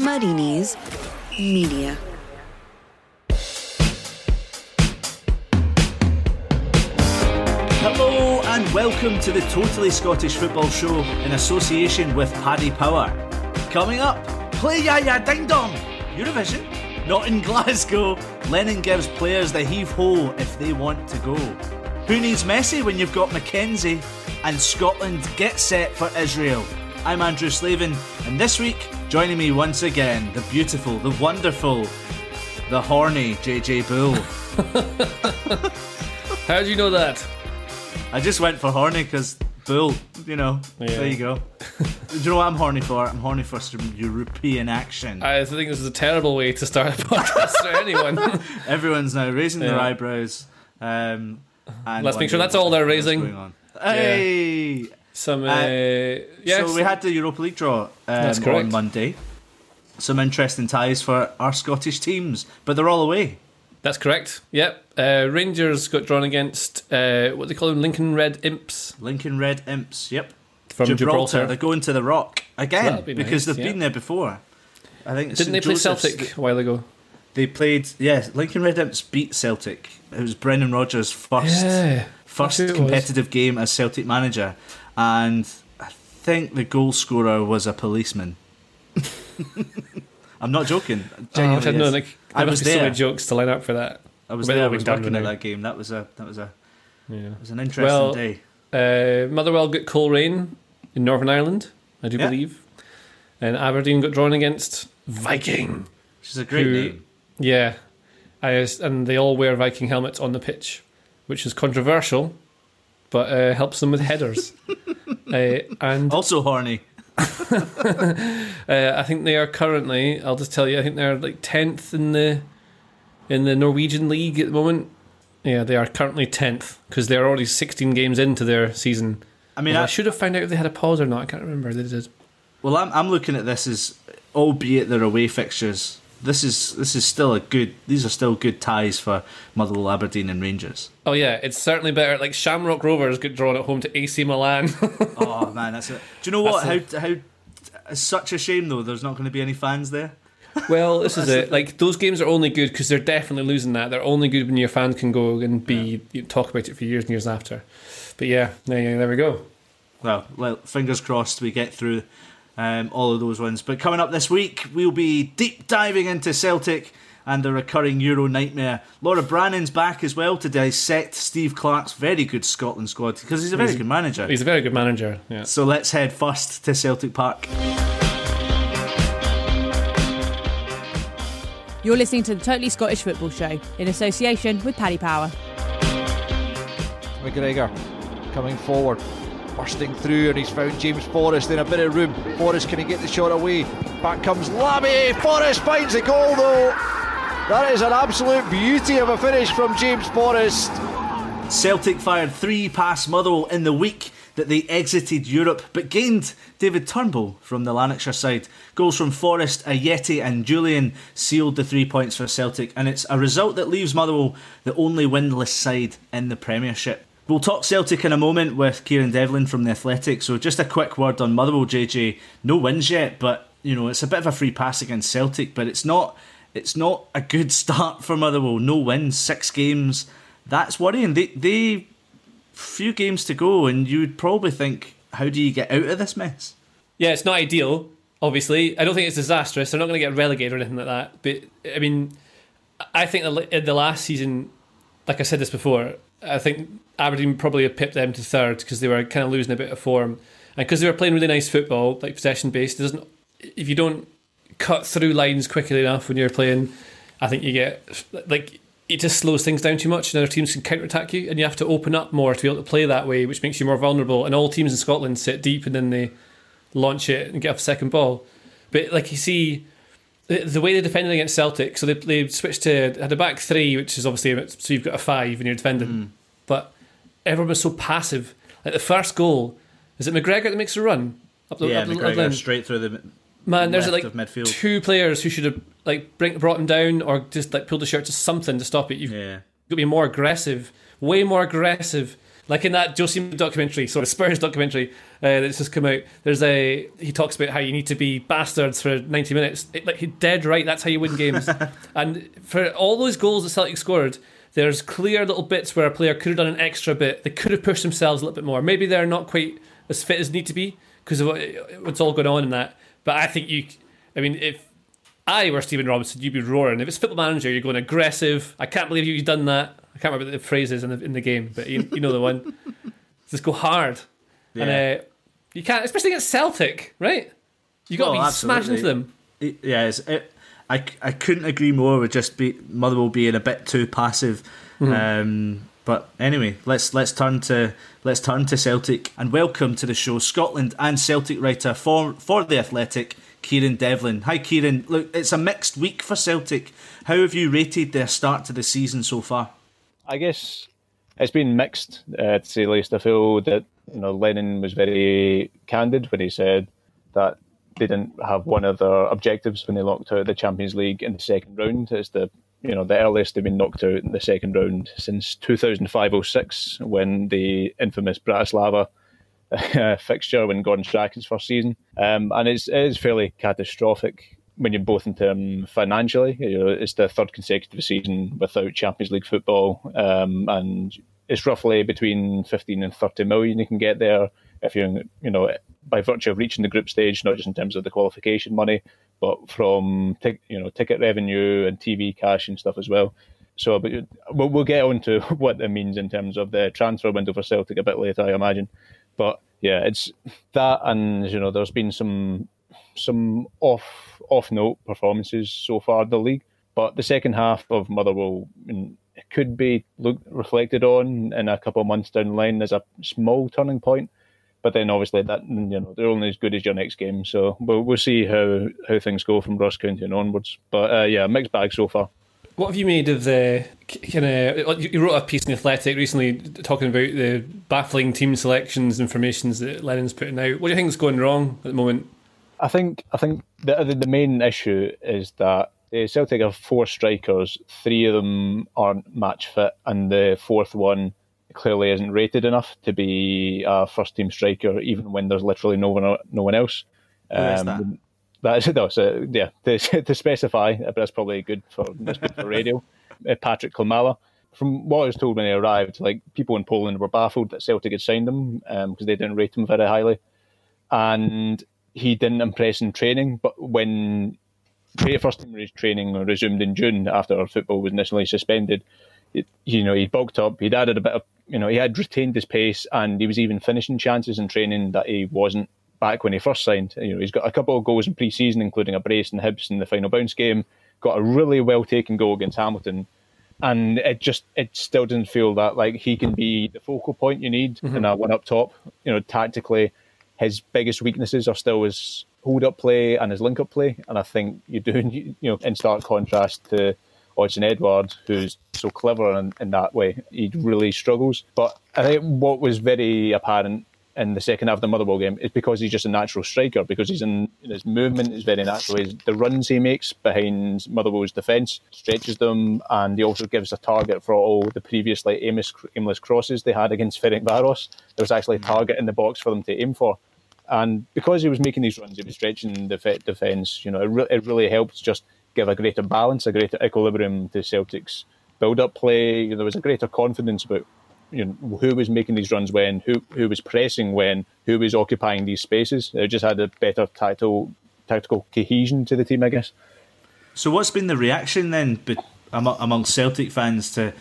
Knees Media. Hello and welcome to the Totally Scottish Football Show in association with Paddy Power. Coming up, play Jaja Ding Dong, Eurovision. Not in Glasgow, Lennon gives players the heave ho if they want to go. Who needs Messi when you've got McKenzie? And Scotland get set for Israel. I'm Andrew Slavin, and this week, joining me once again, the beautiful, the wonderful, the horny JJ Bull. How do you know that? I just went for horny because bull, you know. Yeah. There you go. Do you know what I'm horny for? I'm horny for some European action. I think this is a terrible way to start a podcast for anyone. Everyone's now raising their eyebrows. Um, and Let's make sure that's all they're raising. going on. Some, uh, Uh, yes. So we had the Europa League draw um, on. Monday. Some interesting ties for our Scottish teams, but they're all away. That's correct. Yep. Uh, Rangers got drawn against uh, what they call them, Lincoln Red Imps Lincoln Red Imps, yep. from Gibraltar, Gibraltar. they're going to the Rock again That'll be because nice, they've yeah. been there before. I think Didn't they play Joseph's- Celtic a while ago? They played, yeah, Lincoln Red Imps beat Celtic. It was Brendan Rodgers' first Yeah. first it was. competitive game as Celtic manager, and I think the goal scorer was a policeman. I'm not joking. Oh, I Genuinely had no, is. like, I was must be so there. many jokes to line up for that. I was But there. I they'll be was done working at that game. That was a that was a Yeah. it was an interesting Well, day. Uh, Motherwell got Coleraine in Northern Ireland, I do Yeah. believe. And Aberdeen got drawn against Viking. Which is a great who- name. Yeah, I, and they all wear Viking helmets on the pitch, which is controversial, but uh, helps them with headers. uh, and Also horny. uh, I think they are currently. I'll just tell you. I think they're like tenth in the in the Norwegian league at the moment. Yeah, they are currently tenth because they're already sixteen games into their season. I mean, I I, should have found out if they had a pause or not. I can't remember. They did. well, I'm I'm looking at this as, albeit their away fixtures. This is this is still a good. These are still good ties for Motherwell, Aberdeen, and Rangers. Oh yeah, it's certainly better. Like Shamrock Rovers get drawn at home to AC Milan. oh man, that's it. Do you know what? That's How how? It's such a shame though. There's not going to be any fans there. Well, this is it. Like those games are only good because they're definitely losing that. They're only good when your fans can go and be you talk about it for years and years after. But yeah, there, yeah, there we go. Well, well, fingers crossed we get through um, all of those ones. But coming up this week, we'll be deep diving into Celtic and the recurring Euro nightmare. Laura Brannan's back as well to dissect Steve Clarke's very good Scotland squad because he's a very He's- good manager. He's a very good manager. Yeah. So let's head first to Celtic Park. You're listening to the Totally Scottish Football Show in association with Paddy Power. McGregor coming forward, bursting through, and he's found James Forrest in a bit of room. Forrest, can he get the shot away? Back comes Lamie. Forrest finds the goal though. That is an absolute beauty of a finish from James Forrest. Celtic fired three past Motherwell in the week that they exited Europe, but gained David Turnbull from the Lanarkshire side. Goals from Forrest, Ajeti, and Jullien sealed the three points for Celtic, and it's a result that leaves Motherwell the only winless side in the Premiership. We'll talk Celtic in a moment with Kieran Devlin from the Athletic. So just a quick word on Motherwell, JJ. No wins yet, but you know it's a bit of a free pass against Celtic, but it's not. It's not a good start for Motherwell. No wins, six games. That's worrying. They they few games to go, and you would probably think, how do you get out of this mess? Yeah, it's not ideal. Obviously, I don't think it's disastrous. They're not going to get relegated or anything like that. But I mean, I think the- the last season, like I said this before, I think Aberdeen probably have pipped them to third because they were kind of losing a bit of form, and because they were playing really nice football, like possession based. It doesn't if you don't cut through lines quickly enough when you're playing, I think you get like it just slows things down too much, and other teams can counter attack you, and you have to open up more to be able to play that way, which makes you more vulnerable. And all teams in Scotland sit deep and then they launch it and get off a second ball. But like you see, the, way they defended against Celtic, so they, they switched to had a back three, which is obviously so you've got a five and you're defending, mm. but everyone was so passive. Like the first goal, is it McGregor that makes a run up the, yeah, up McGregor line? straight through the. Man, there's like two players who should have like bring, brought him down or just like pulled the shirt to something to stop it. You've Yeah. got to be more aggressive, way more aggressive. Like in that Josie documentary, sort of Spurs documentary uh, that's just come out. There's a he talks about how you need to be bastards for 90 minutes. It, like he dead right. That's how you win games. and for all those goals that Celtic scored, there's clear little bits where a player could have done an extra bit. They could have pushed themselves a little bit more. Maybe they're not quite as fit as need to be because of what's all going on in that. But I think you. I mean, if I were Stephen Robinson, you'd be roaring. If it's football manager, you're going aggressive. I can't believe you've done that. I can't remember the phrases in the in the game, but you, you know the one. Just go hard, yeah. and uh, you can't, especially against Celtic, right? You got to well, be smashing into them. It, yeah, it, I I couldn't agree more with just be Motherwell being a bit too passive. Mm-hmm. Um, but anyway, let's let's turn to let's turn to Celtic and welcome to the show Scotland and Celtic writer for for the Athletic, Kieran Devlin. Hi, Kieran. Look, it's a mixed week for Celtic. How have you rated their start to the season so far? I guess it's been mixed, uh, to say the least. I feel that you know Lennon was very candid when he said that they didn't have one of their objectives when they locked out the Champions League in the second round. It's the you know the earliest they've been knocked out in the second round since 2005-06 when the infamous Bratislava uh, fixture when Gordon Strachan's first season, um, and it's it is fairly catastrophic when you're both in term financially. You know, it's the third consecutive season without Champions League football, um, and it's roughly between 15 and 30 million you can get there if you're, you know, by virtue of reaching the group stage, not just in terms of the qualification money, but from you know ticket revenue and TV cash and stuff as well. So, but we'll, we'll get on to what that means in terms of the transfer window for Celtic a bit later, I imagine. But yeah, it's that, and you know, there's been some some off off note performances so far in the league. But the second half of Motherwell mm, could be looked reflected on in a couple of months down the line as a small turning point. But then obviously that you know they're only as good as your next game, so we'll, we'll see how, how things go from Ross County and onwards. But uh, yeah, mixed bag so far. What have you made of the kind of? You wrote a piece in Athletic recently talking about the baffling team selections informations that Lennon's putting out. What do you think is going wrong at the moment? I think I think the the main issue is that uh, Celtic have four strikers. Three of them aren't match fit, and the fourth one clearly isn't rated enough to be a first team striker, even when there's literally no one no one else. Um, that? that is no, so yeah, to, to specify, but that's probably good for that's good for radio. Uh, Patrick Klimala. From what I was told when he arrived, like people in Poland were baffled that Celtic had signed him because um, they didn't rate him very highly, and he didn't impress in training. But when first team training resumed in June after football was initially suspended, it, you know, he bulked up. He'd added a bit of, you know, he had retained his pace, and he was even finishing chances in training that he wasn't back when he first signed. You know, he's got a couple of goals in pre-season, including a brace and Hibs in the final bounce game. Got a really well taken goal against Hamilton, and it just it still doesn't feel that like he can be the focal point you need mm-hmm. in a one up top. You know, tactically, his biggest weaknesses are still his hold up play and his link up play, and I think you do you know in stark contrast to Odsonne Edouard, who's so clever in, in that way. He really struggles. But I think what was very apparent in the second half of the Motherwell game is because he's just a natural striker, because he's in his movement is very natural. His, the runs he makes behind Motherwell's defence stretches them, and he also gives a target for all the previously aimless, aimless crosses they had against Ferencváros. There was actually a target in the box for them to aim for. And because he was making these runs, he was stretching the defence. You know, it, re- it really helped just give a greater balance, a greater equilibrium to Celtic's build-up play. There was a greater confidence about you know who was making these runs when, who who was pressing when, who was occupying these spaces. It just had a better tactical tactical cohesion to the team, I guess. So, what's been the reaction then among Celtic fans to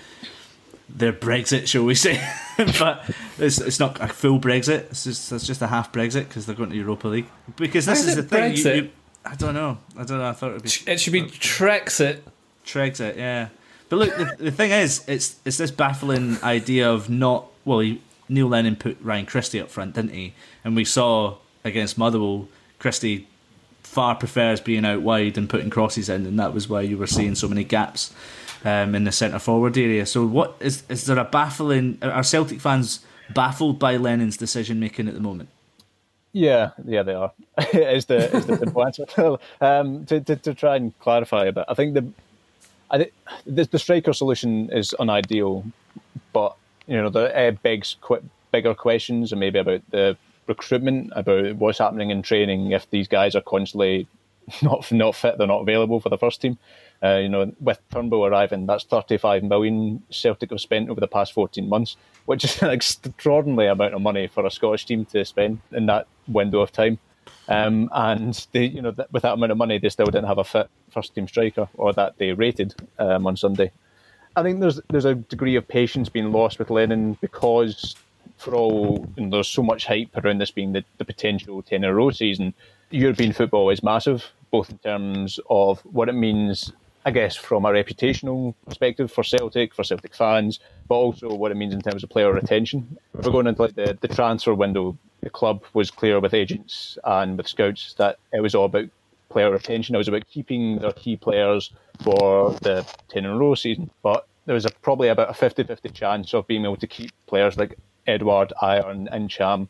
their Brexit, shall we say? but it's, it's not a full Brexit. It's just it's just a half Brexit because they're going to Europa League. Because this is, is the thing. You, you, I don't know. I don't know. I thought it would be. It should be Trexit. Trexit, yeah. But look, the, the thing is, it's it's this baffling idea of not. Well, he, Neil Lennon put Ryan Christie up front, didn't he? And we saw against Motherwell, Christie far prefers being out wide and putting crosses in, and that was why you were seeing so many gaps um, in the centre forward area. So, what is is there a baffling? Are Celtic fans baffled by Lennon's decision making at the moment? Yeah, yeah, they are. is the is the simple answer. um, to, to to try and clarify a bit, I think the I think the, the striker solution is unideal, but you know, that uh, begs qu- bigger questions and maybe about the recruitment, about what's happening in training if these guys are constantly not not fit, they're not available for the first team. Uh, you know, with Turnbull arriving, that's 35 million Celtic have spent over the past 14 months, which is an extraordinary amount of money for a Scottish team to spend in that window of time. Um, and they, you know, with that amount of money, they still didn't have a fit first team striker, or that they rated um, on Sunday. I think there's there's a degree of patience being lost with Lennon because, for all know, there's so much hype around this being the, the potential ten in a row season. European football is massive, both in terms of what it means I guess, from a reputational perspective for Celtic, for Celtic fans, but also what it means in terms of player retention. We're going into like the, the transfer window, the club was clear with agents and with scouts that it was all about player retention. It was about keeping their key players for the 10 in a row season. But there was a, probably about a 50 50 chance of being able to keep players like Edouard, Ajer, and Ntcham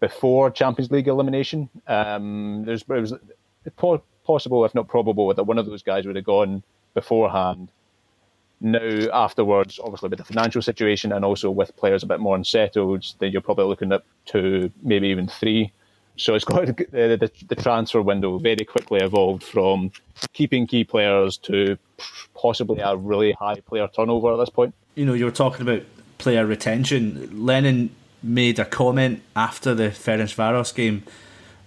before Champions League elimination. Um, there's, was possible, if not probable, that one of those guys would have gone beforehand. Now, afterwards, obviously with the financial situation and also with players a bit more unsettled, then you're probably looking at two, maybe even three. So it's got the, the, the transfer window very quickly evolved from keeping key players to possibly a really high player turnover at this point. You know, you were talking about player retention. Lennon made a comment after the Ferencvaros game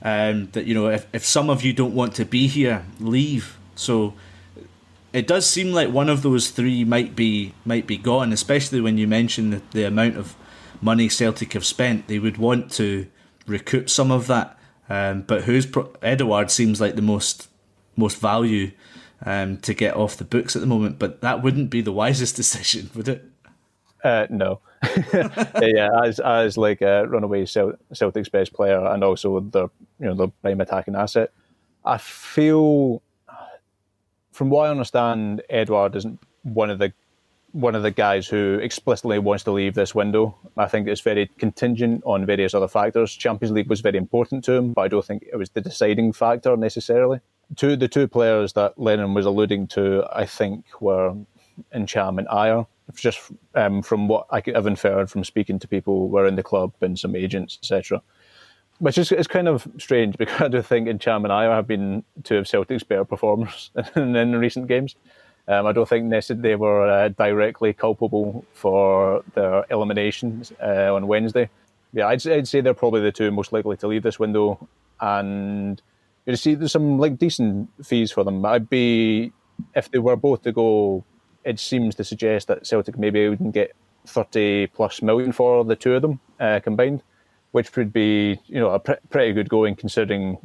um, that you know if, if some of you don't want to be here, leave. So it does seem like one of those three might be might be gone, especially when you mention the, the amount of money Celtic have spent. They would want to recoup some of that. Um, but who's pro- Edouard seems like the most most value um, to get off the books at the moment. But that wouldn't be the wisest decision, would it? Uh, no. Yeah, as as like a runaway Celtic's best player and also the you know the prime attacking asset. I feel, from what I understand, Edouard isn't one of the one of the guys who explicitly wants to leave this window. I think it's very contingent on various other factors. Champions League was very important to him, but I don't think it was the deciding factor necessarily. Two the two players that Lennon was alluding to, I think, were Ntcham and Ajer just um, from what I have inferred from speaking to people who are in the club and some agents, etc. Which is it's kind of strange because I do think Ntcham and Ajer have been two of Celtic's better performers in, in recent games. Um, I don't think they were uh, directly culpable for their elimination uh, on Wednesday. Yeah, I'd, I'd say they're probably the two most likely to leave this window, and you see there's some like decent fees for them. I'd be if they were both to go it seems to suggest that Celtic maybe wouldn't get 30 plus million for the two of them uh, combined, which would be you know a pr- pretty good going considering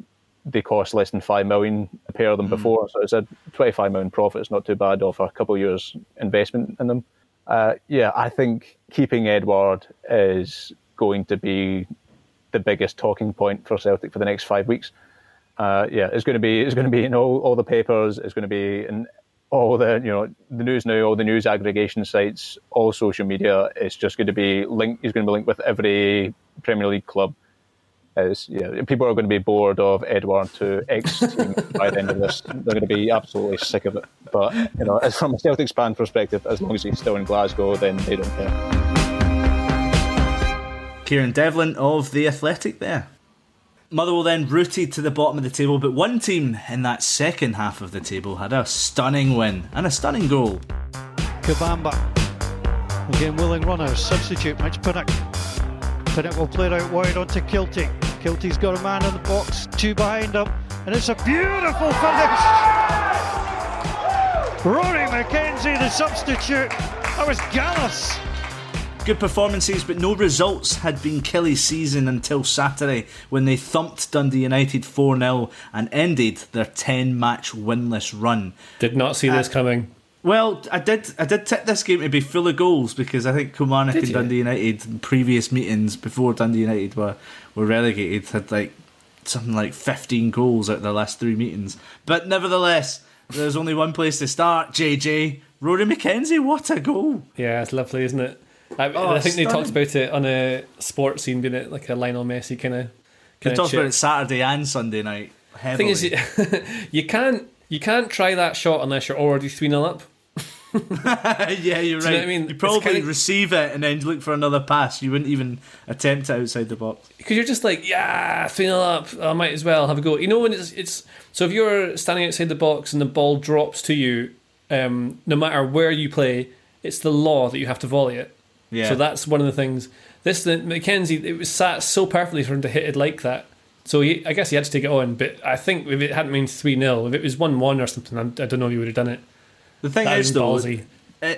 they cost less than five million a pair of them mm. before. So it's a 25 million profit. It's not too bad off a couple of years investment in them. Uh, yeah, I think keeping Edouard is going to be the biggest talking point for Celtic for the next five weeks. Uh, yeah, it's going to be it's going to be in all, all the papers. It's going to be in all the you know the news now, all the news aggregation sites, all social media. It's just going to be linked. He's going to be linked with every Premier League club. As yeah, people are going to be bored of Edouard to X by the end of this. They're going to be absolutely sick of it. But you know, as from a Celtics fan perspective, as long as he's still in Glasgow, then they don't care. Kieran Devlin of the Athletic there. Motherwell then rooted to the bottom of the table, but one team in that second half of the table had a stunning win and a stunning goal. Kabamba. Again, willing runners. Substitute, Mitch Pinnock. Pinnock will play it out wide onto Kiltie. Kiltie's got a man in the box, two behind him, and it's a beautiful finish. Rory McKenzie, the substitute. That was Gallus. Good performances, but no results had been Killie's season until Saturday when they thumped Dundee United 4 0 and ended their 10 match winless run. Did not see uh, this coming. Well, I did. I did tip this game to be full of goals because I think Kilmarnock and? Dundee United in previous meetings before Dundee United were, were relegated had like something like fifteen goals out of the last three meetings. But nevertheless, there's only one place to start. JJ Rory McKenzie, what a goal! Yeah, it's lovely, isn't it? I, oh, I think stunning. they talked about it on a Sportscene, being it like a Lionel Messi kind of. They talked about it Saturday and Sunday night. Heavily. Thing is, you, can't you can't try that shot unless you're already three 0 up. yeah, you're right. you know I mean? You probably kinda- receive it and then look for another pass. You wouldn't even attempt it outside the box. because you're just like, yeah, three 0 up. I might as well have a go. You know when it's it's so if you're standing outside the box and the ball drops to you, um, no matter where you play, it's the law that you have to volley it. Yeah. So that's one of the things. This the McKenzie, it was sat so perfectly for him to hit it like that. So he, I guess he had to take it on. But I think if it hadn't been three 0 if it was one one or something, I, I don't know if he would have done it. the thing That is, though, ballsy.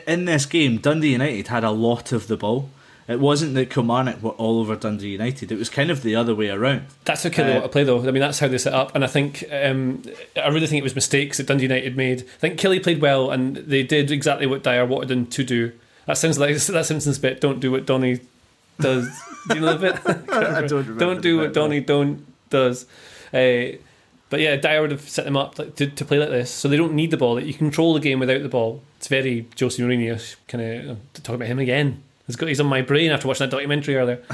in this game, Dundee United had a lot of the ball. It wasn't that Kilmarnock were all over Dundee United. It was kind of the other way around. That's how Killie Uh, want to play, though. I mean, that's how they set up, and I think um, I really think it was mistakes that Dundee United made. I think Killie played well, and they did exactly what Dyer wanted them to do. That sounds like that Simpsons bit. Don't do what Donny does. do you know the bit? I don't remember don't do what. Donny don't does. Uh, but yeah, Dyer would have set them up like, to, to play like this, so they don't need the ball. You control the game without the ball. It's very Jose Mourinho kind of to talk about him again. He's got he's on my brain after watching that documentary earlier.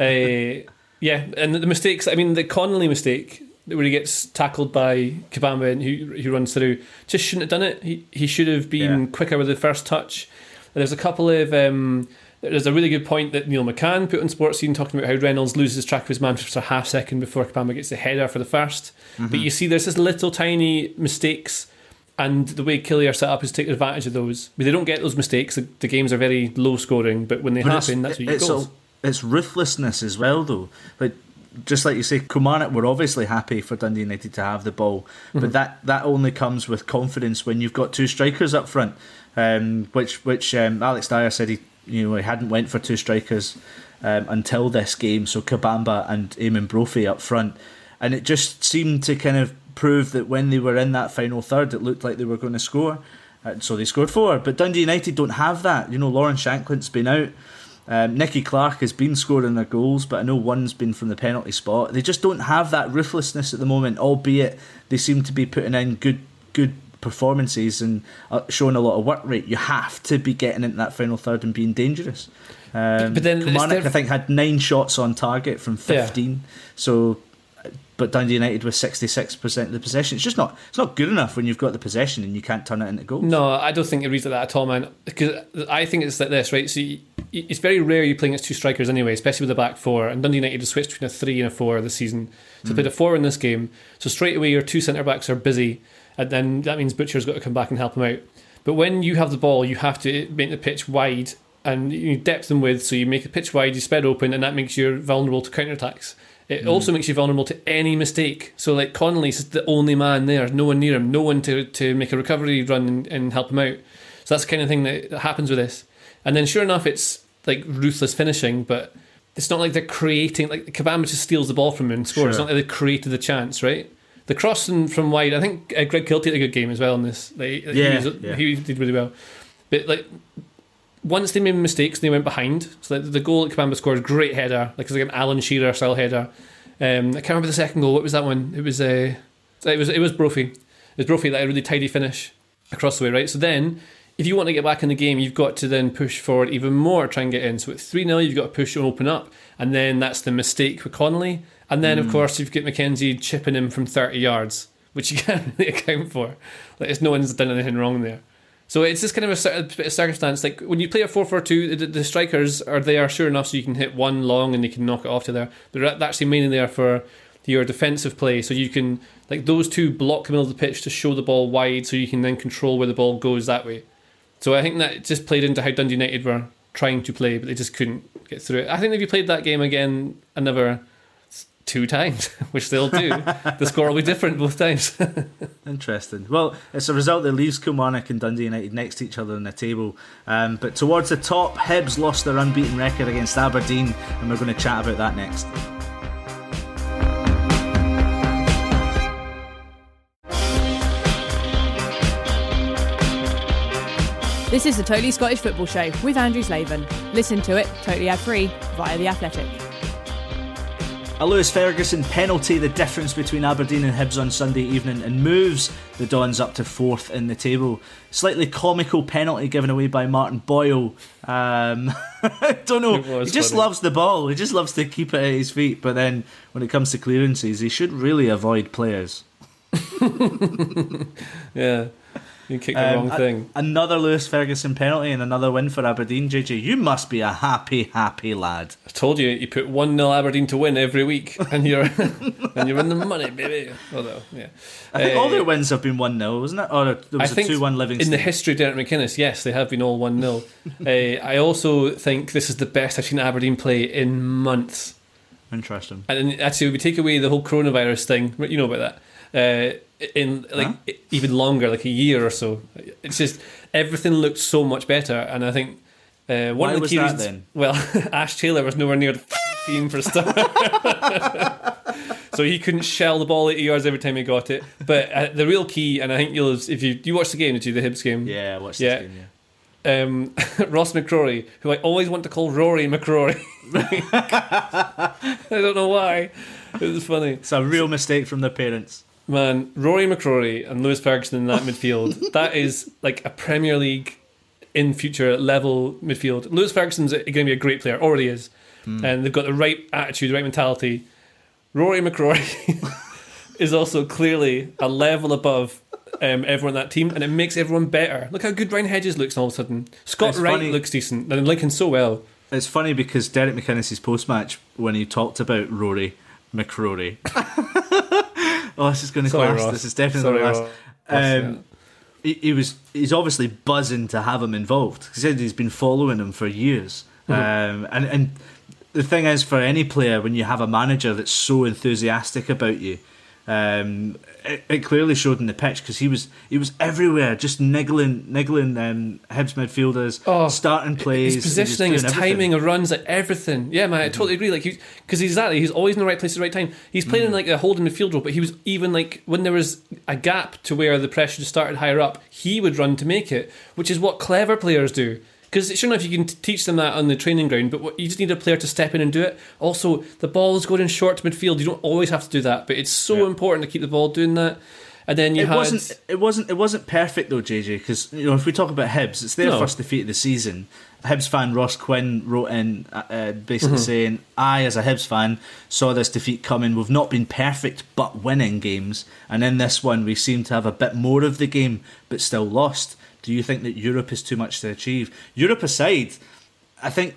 uh, yeah, and the mistakes. I mean, the Connolly mistake where he gets tackled by Kabamba and who who runs through just shouldn't have done it. He he should have been Yeah. quicker with the first touch. There's a couple of. Um, there's a really good point that Neil McCann put on Sportscene talking about how Reynolds loses track of his man for a half second before Kabamba gets the header for the 1st But you see, there's this little tiny mistakes, and the way Killie are set up is to take advantage of those. But they don't get those mistakes. The, the games are very low scoring, but when they But happen, that's what you it's, it's ruthlessness as well, though. Like just like you say, Kilmarnock were obviously happy for Dundee United to have the ball, Mm-hmm. but that, that only comes with confidence when you've got two strikers up front. Um, which which um, Alex Dyer said he you know he hadn't went for two strikers um, until this game, so Kabamba and Eamonn Brophy up front, and it just seemed to kind of prove that when they were in that final third, it looked like they were going to score. Uh, so they scored four, but Dundee United don't have that. You know, Lawrence Shankland's been out. Um, Nicky Clark has been scoring their goals, but I know one's been from the penalty spot. They just don't have that ruthlessness at the moment, albeit they seem to be putting in good good performances and uh, showing a lot of work rate. You have to be getting into that final third and being dangerous. Um, But then Kilmarnock, diff- I think, had nine shots on target from Yeah. 15. So, but Dundee United with 66% of the possession. It's just not it's not good enough when you've got the possession and you can't turn it into goals. No, I don't think it reads like that at all, man. Because I think it's like this, right? So you, it's very rare you're playing as two strikers anyway, especially with the back four. And Dundee United have switched between a three and a four this season. So they played a four in this game. So straight away, your two centre backs are busy, and then that means Butcher's got to come back and help him out. But when you have the ball, you have to make the pitch wide and you depth and width. So you make the pitch wide, you spread open, and that makes you vulnerable to counter attacks. It hmm. also makes you vulnerable to any mistake. So like Connolly's the only man there, no one near him, no one to, to make a recovery run and, and help him out. So that's the kind of thing that, happens with this. And then sure enough, it's like ruthless finishing, but it's not like they're creating like Kabamba just steals the ball from him and scores. It's not like they created the chance, right? The crossing from wide, I think uh, Greg Kiltie had a good game as well in this. Like, Yeah, he, was, yeah. he did really well. But like once they made mistakes, and they went behind. So like, the goal that Kabamba scored, great header, like it's like an Alan Shearer style header. Um, I can't remember the second goal. What was that one? It was uh, it was it was Brophy. It was Brophy that had a really tidy finish across the way, right? So then, if you want to get back in the game, you've got to then push forward even more, try and get in. So at three 0 you've got to push and open up, and then that's the mistake with Connolly. And then of hmm. course you've got McKenzie chipping him from thirty yards, which you can't really account for. Like it's no one's done anything wrong there. So it's just kind of a, bit of circumstance. Like when you play a 4 4 2, the, the strikers are there, sure enough, so you can hit one long and they can knock it off to there. They're actually mainly there for your defensive play. So you can, like, those two block the middle of the pitch to show the ball wide so you can then control where the ball goes that way. So I think that just played into how Dundee United were trying to play, but they just couldn't get through it. I think if you played that game again another two times, which they'll do, the score will be different both times. Interesting. Well, it's a result that leaves Kilmarnock and Dundee United next to each other in the table. Um, but towards the top, Hibs lost their unbeaten record against Aberdeen, and we're going to chat about that next. This is the Totally Scottish Football Show with Andrew Slaven. Listen to it totally ad free via The Athletic. A Lewis Ferguson penalty, the difference between Aberdeen and Hibs on Sunday evening, and moves the Dons up to fourth in the table. Slightly comical penalty given away by Martin Boyle. Um, I don't know. He just funny. loves the ball. He just loves to keep it at his feet. But then when it comes to clearances, he should really avoid players. yeah. You kicked the Um, wrong a- thing. another Lewis Ferguson penalty and another win for Aberdeen. JJ, you must be a happy, happy lad. I told you, you put one 0 Aberdeen to win every week, and you're and you're in the money, baby. Although, yeah, I think all Uh, their wins have been one 0 wasn't it? Or there I was a think two one Livingston. in the history of Derek McInnes, yes, they have been all one 0 uh, I also think this is the best I've seen Aberdeen play in months. Interesting. And actually, if we take away the whole coronavirus thing, you know about that. Uh, in like Huh? even longer, like a year or so, it's just everything looked so much better. And I think uh, one Why of the was key that reasons, then? well, Ash Taylor was nowhere near the team for a start, so he couldn't shell the ball eighty yards every time he got it. But uh, the real key, and I think you'll if you you watch the game, did you the Hibs game? Yeah, what's Yeah. this game? Yeah. um, Ross McCrory, who I always want to call Rory McCrory. I don't know why. It was funny. It's a real mistake from their parents. Man, Rory McCrory and Lewis Ferguson in that midfield, that is like a Premier League in future level midfield. Lewis Ferguson's going to be a great player, already is. And they've got the right attitude, the right mentality. Rory McCrory is also clearly a level above um, everyone on that team, and it makes everyone better. Look how good Ryan Hedges looks all of a sudden. Scott It's Wright funny- looks decent, and Lincoln so well. It's funny because Derek McInnes' post match when he talked about Rory McRory. oh, this is going to last. Ross. This is definitely Sorry, the last. Ross. Um, he, he was he's obviously buzzing to have him involved. He said he's been following him for years. Mm-hmm. Um, and and the thing is, for any player, when you have a manager that's so enthusiastic about you, um, it, it clearly showed in the pitch because he was he was everywhere, just niggling niggling um, Hibs midfielders, Oh, starting plays, his positioning, his everything. timing of runs, like everything. Yeah, man, I totally agree. Like, because exactly, he's always in the right place at the right time. He's playing in like a holding midfield role, but he was even like when there was a gap to where the pressure started higher up, he would run to make it, which is what clever players do. Because it's sure enough, you can t- teach them that on the training ground, but what, you just need a player to step in and do it. Also, the ball is going in short to midfield. You don't always have to do that, but it's so Yeah. important to keep the ball doing that. And then you it had wasn't it wasn't it wasn't perfect though, JJ. Because you know if we talk about Hibs, it's their No. first defeat of the season. Hibs fan Ross Quinn wrote in uh, uh, basically Mm-hmm. saying, "I, as a Hibs fan, saw this defeat coming. We've not been perfect, but winning games, and in this one, we seem to have a bit more of the game, but still lost." Do you think that Europe is too much to achieve? Europe aside, I think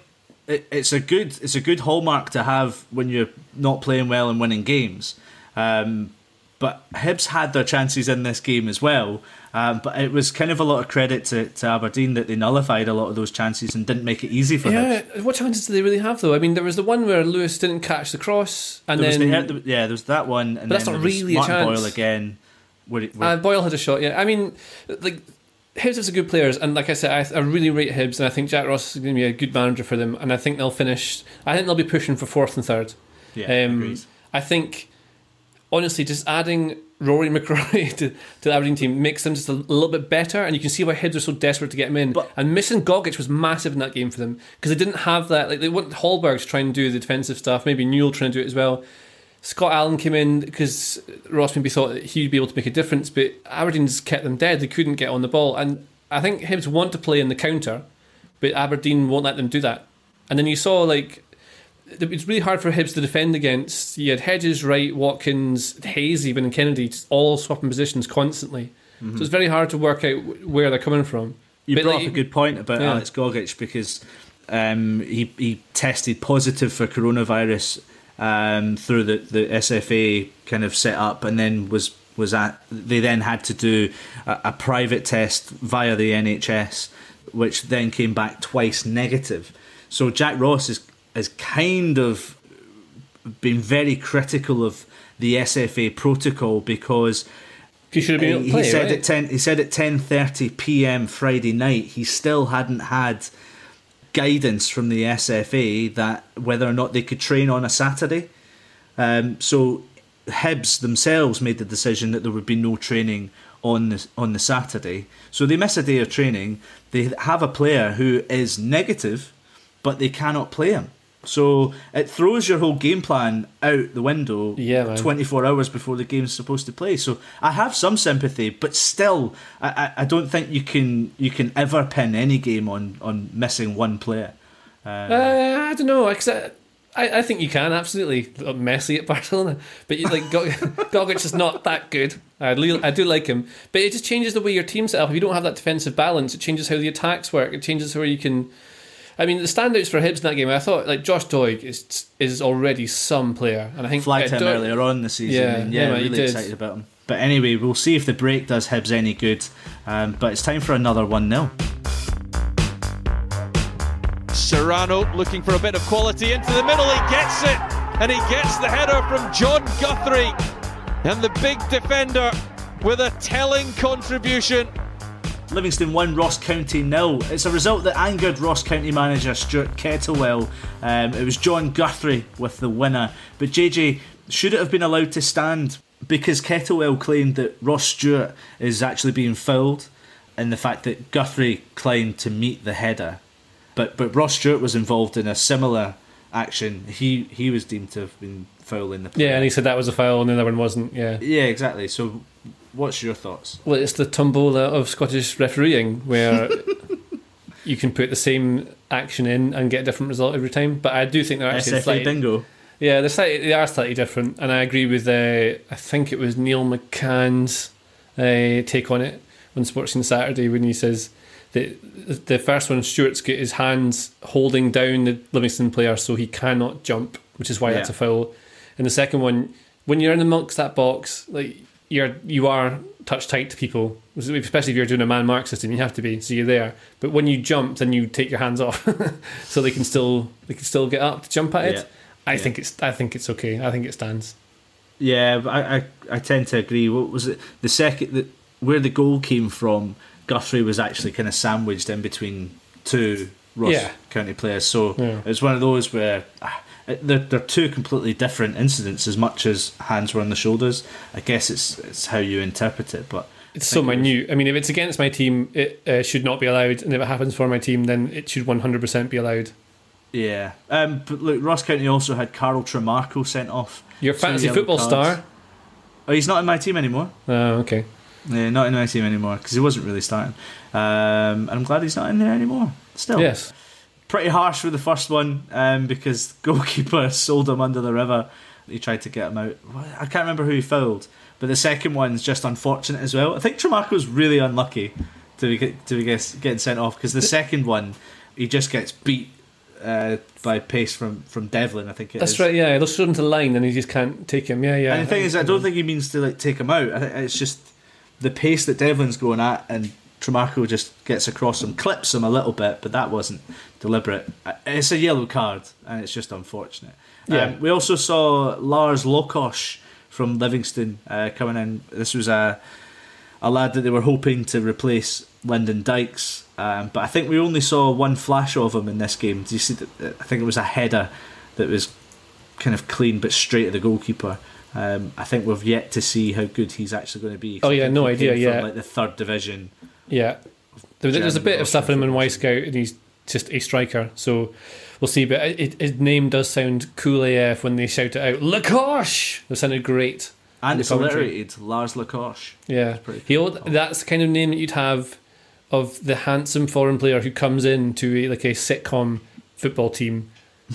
it, it's a good it's a good hallmark to have when you're not playing well and winning games. Um, but Hibs had their chances in this game as well. Um, but it was kind of a lot of credit to, to Aberdeen that they nullified a lot of those chances and didn't make it easy for Yeah, Hibs. what chances do they really have though? I mean, there was the one where Lewis didn't catch the cross, and There was then the, yeah, there was that one, and But that's not was really a chance. Boyle again. Where, where, uh, Boyle had a shot. Yeah, I mean, like Hibs is a good players, and like I said, I, I really rate Hibs, and I think Jack Ross is going to be a good manager for them, and I think they'll finish. I think they'll be pushing for fourth and third. yeah, Um. I think, honestly, just adding Rory McCrory to, to the Aberdeen team makes them just a little bit better, and you can see why Hibs are so desperate to get him in. But- and missing Gogic was massive in that game for them because they didn't have that. Like they want Hallberg to try and do the defensive stuff, maybe Newell trying to do it as well. Scott Allan came in because Ross maybe thought that he'd be able to make a difference, but Aberdeen's kept them dead. They couldn't get on the ball, and I think Hibs want to play in the counter, but Aberdeen won't let them do that. And then you saw like it's really hard for Hibs to defend against. You had Hedges, Wright, Watkins, Hayes, even and Kennedy, just all swapping positions constantly. So it's very hard to work out where they're coming from. You But, brought like, up a good point about yeah. Alex Gogic because um, he he tested positive for coronavirus um, through the, the SFA kind of setup, and then was was at they then had to do a, a private test via the NHS, which then came back twice negative. So Jack Ross is is kind of been very critical of the SFA protocol because he should have been to he said right? at ten. He said at ten thirty p.m. Friday night, he still hadn't had guidance from the SFA that whether or not they could train on a Saturday. Um, so Hibs themselves made the decision that there would be no training on the on the Saturday. So they miss a day of training. They have a player who is negative, but they cannot play him. So it throws your whole game plan out the window Yeah, 24 hours before the game's supposed to play. So I have some sympathy, but still, I, I, I don't think you can you can ever pin any game on, on missing one player. Uh, I don't know. 'cause I, I, I think you can absolutely Messi at Barcelona, but you, like Go- Gogic is not that good. I, I do like him, but it just changes the way your team set up. If you don't have that defensive balance, it changes how the attacks work. It changes where you can. I mean, the standouts for Hibs in that game, I thought like Josh Doig is is already some player, and I think Flagged uh, him Doig- earlier on the season. Yeah, and yeah, yeah, really excited about him. But anyway, we'll see if the break does Hibs any good. Um, but it's time for another 1 0. Serrano looking for a bit of quality into the middle. He gets it, and he gets the header from Jon Guthrie, and the big defender with a telling contribution. Livingston won Ross County nil. It's a result that angered Ross County manager Stuart Kettlewell. Um, it was Jon Guthrie with the winner. But JJ, should it have been allowed to stand? Because Kettlewell claimed that Ross Stewart is actually being fouled, and the fact that Guthrie claimed to meet the header. But but Ross Stewart was involved in a similar action. He he was deemed to have been fouling the player. Yeah, and he said that was a foul, and the other one wasn't. Yeah. Yeah, exactly. So, what's your thoughts? Well, it's the tombola of Scottish refereeing where you can put the same action in and get a different result every time. But I do think they're actually SFA slightly, bingo. yeah, they're slightly, they are slightly different. And I agree with uh, I think it was Neil McCann's uh, take on it on Sports on Saturday when he says that the first one, Stewart's got his hands holding down the Livingston player so he cannot jump, which is why that's a foul. And the second one, when you're in amongst that box, like you're you are touch tight to people, especially if you're doing a man mark system. You have to be, so you're there. But when you jump, then you take your hands off, so they can still they can still get up to jump at it. Yeah. I Yeah. think it's I think it's okay. I think it stands. Yeah, but I, I I tend to agree. What was it? The second that where the goal came from, Guthrie was actually kind of sandwiched in between two Ross Yeah. County players. So Yeah. it was one of those where ah, they're, they're two completely different incidents. As much as hands were on the shoulders, I guess it's it's how you interpret it. But It's so think it was- minute. I mean, if it's against my team, it uh, should not be allowed, and if it happens for my team, then it should one hundred percent be allowed. Yeah, um, but look, Ross County also had Carl Tremarco sent off. Your fantasy football cards. star. Oh, he's not in my team anymore. Oh, okay. Yeah, not in my team anymore because he wasn't really starting. Um, and I'm glad he's not in there anymore. Still, Yes. Pretty harsh with the first one um, because goalkeeper sold him under the river. He tried to get him out. I can't remember who he fouled, but the second one's just unfortunate as well. I think Tremarco's really unlucky to be to be guess- getting sent off because the second one he just gets beat uh, by pace from from Devlin. I think it That's is. right. Yeah, they'll shoot him to the line, and he just can't take him. Yeah, yeah. And the thing is, I don't think he means to like take him out. I think it's just the pace that Devlin's going at, and Tremarco just gets across him, clips him a little bit, but that wasn't deliberate. Uh, It's a yellow card, and it's just unfortunate. Yeah. Um, we also saw Lars Lokotsch from Livingston uh, coming in. This was a a lad that they were hoping to replace Lyndon Dykes, um, but I think we only saw one flash of him in this game. Do you see? That, I think it was a header that was kind of clean but straight at the goalkeeper. Um, I think we've yet to see how good he's actually going to be. Oh, yeah, no idea, came yeah. Like the third division. Yeah, there, there's a bit of stuff in him in Scout, and he's just a striker. So we'll see. But it, his name does sound cool AF when they shout it out. Lakosh. That sounded great. And in it's alliterated, Lars Lakosh. Yeah, pretty he old, that's the kind of name that you'd have of the handsome foreign player who comes into a, like a sitcom football team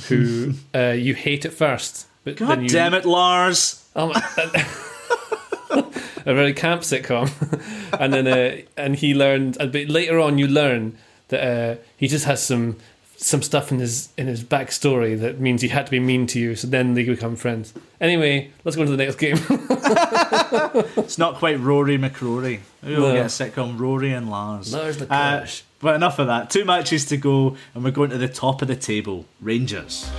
who uh, you hate at first, but God then you, damn it, Lars! Oh my, a very camp sitcom, and then uh, and he learned. But later on, you learn that uh, he just has some some stuff in his in his backstory that means he had to be mean to you. So then they become friends. Anyway, let's go on to the next game. It's not quite Rory McRory. Maybe we'll No. get a sitcom Rory and Lars. Lars Uh, but enough of that. Two matches to go, and we're going to the top of the table. Rangers.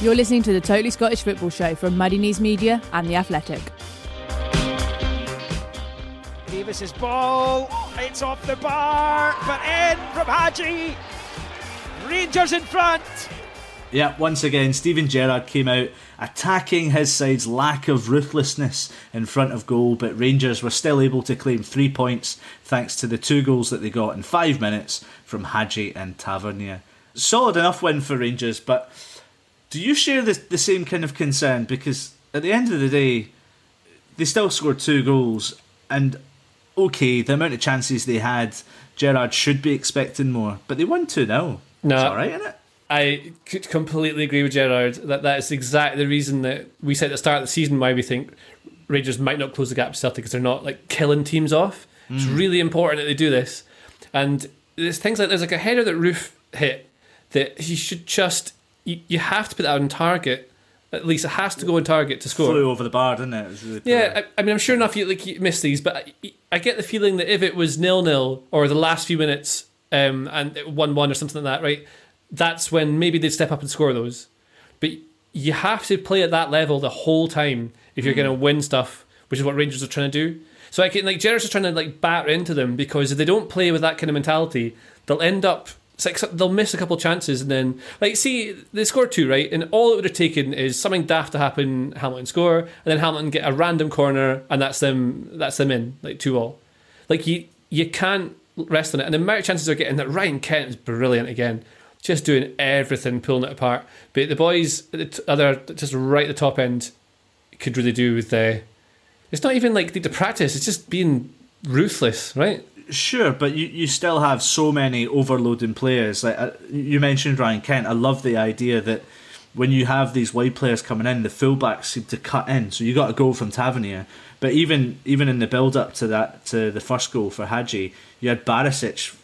You're listening to the Totally Scottish Football Show from Muddy Knees Media and The Athletic. Davis's ball, it's off the bar, but in from Hagi. Rangers in front. Yeah, once again, Steven Gerrard came out attacking his side's lack of ruthlessness in front of goal, but Rangers were still able to claim three points thanks to the two goals that they got in five minutes from Hagi and Tavernier. Solid enough win for Rangers, but do you share the, the same kind of concern? Because at the end of the day, they still scored two goals, and okay, the amount of chances they had, Gerrard should be expecting more, but they won 2 0. No, It's all right, isn't it? I could completely agree with Gerrard that that is exactly the reason that we said at the start of the season why we think Rangers might not close the gap to Celtic because they're not like killing teams off. It's mm. really important that they do this, and there's things like there's like a header that Roofe hit that he should just you, you have to put that on target. At least it has to go on target to score. Flew over the bar, didn't it? it really Yeah. I, I mean, I'm sure enough you like you miss these, but I, I get the feeling that if it was nil nil or the last few minutes, um, and one one or something like that, right? That's when maybe they'd step up and score those. But you have to play at that level the whole time if you're going to win stuff, which is what Rangers are trying to do. So I can like Gerrard's just trying to like batter into them because if they don't play with that kind of mentality, they'll end up. It's like they'll miss a couple of chances and then like see they scored two right? And all it would have taken is something daft to happen Hamilton score and then Hamilton get a random corner and that's them that's them in like two all. Like you you can't rest on it. And the amount of chances they're getting that Ryan Kent is brilliant again. Just doing everything pulling it apart. But the boys the other just right at the top end could really do with the it's not even like the practice it's just being ruthless right Sure, but you, you still have so many overloading players. Like uh, you mentioned, Ryan Kent. I love the idea that when you have these wide players coming in, the fullbacks seem to cut in. So you got a goal from Tavernier, but even even in the build up to that to the first goal for Hagi, you had Barisic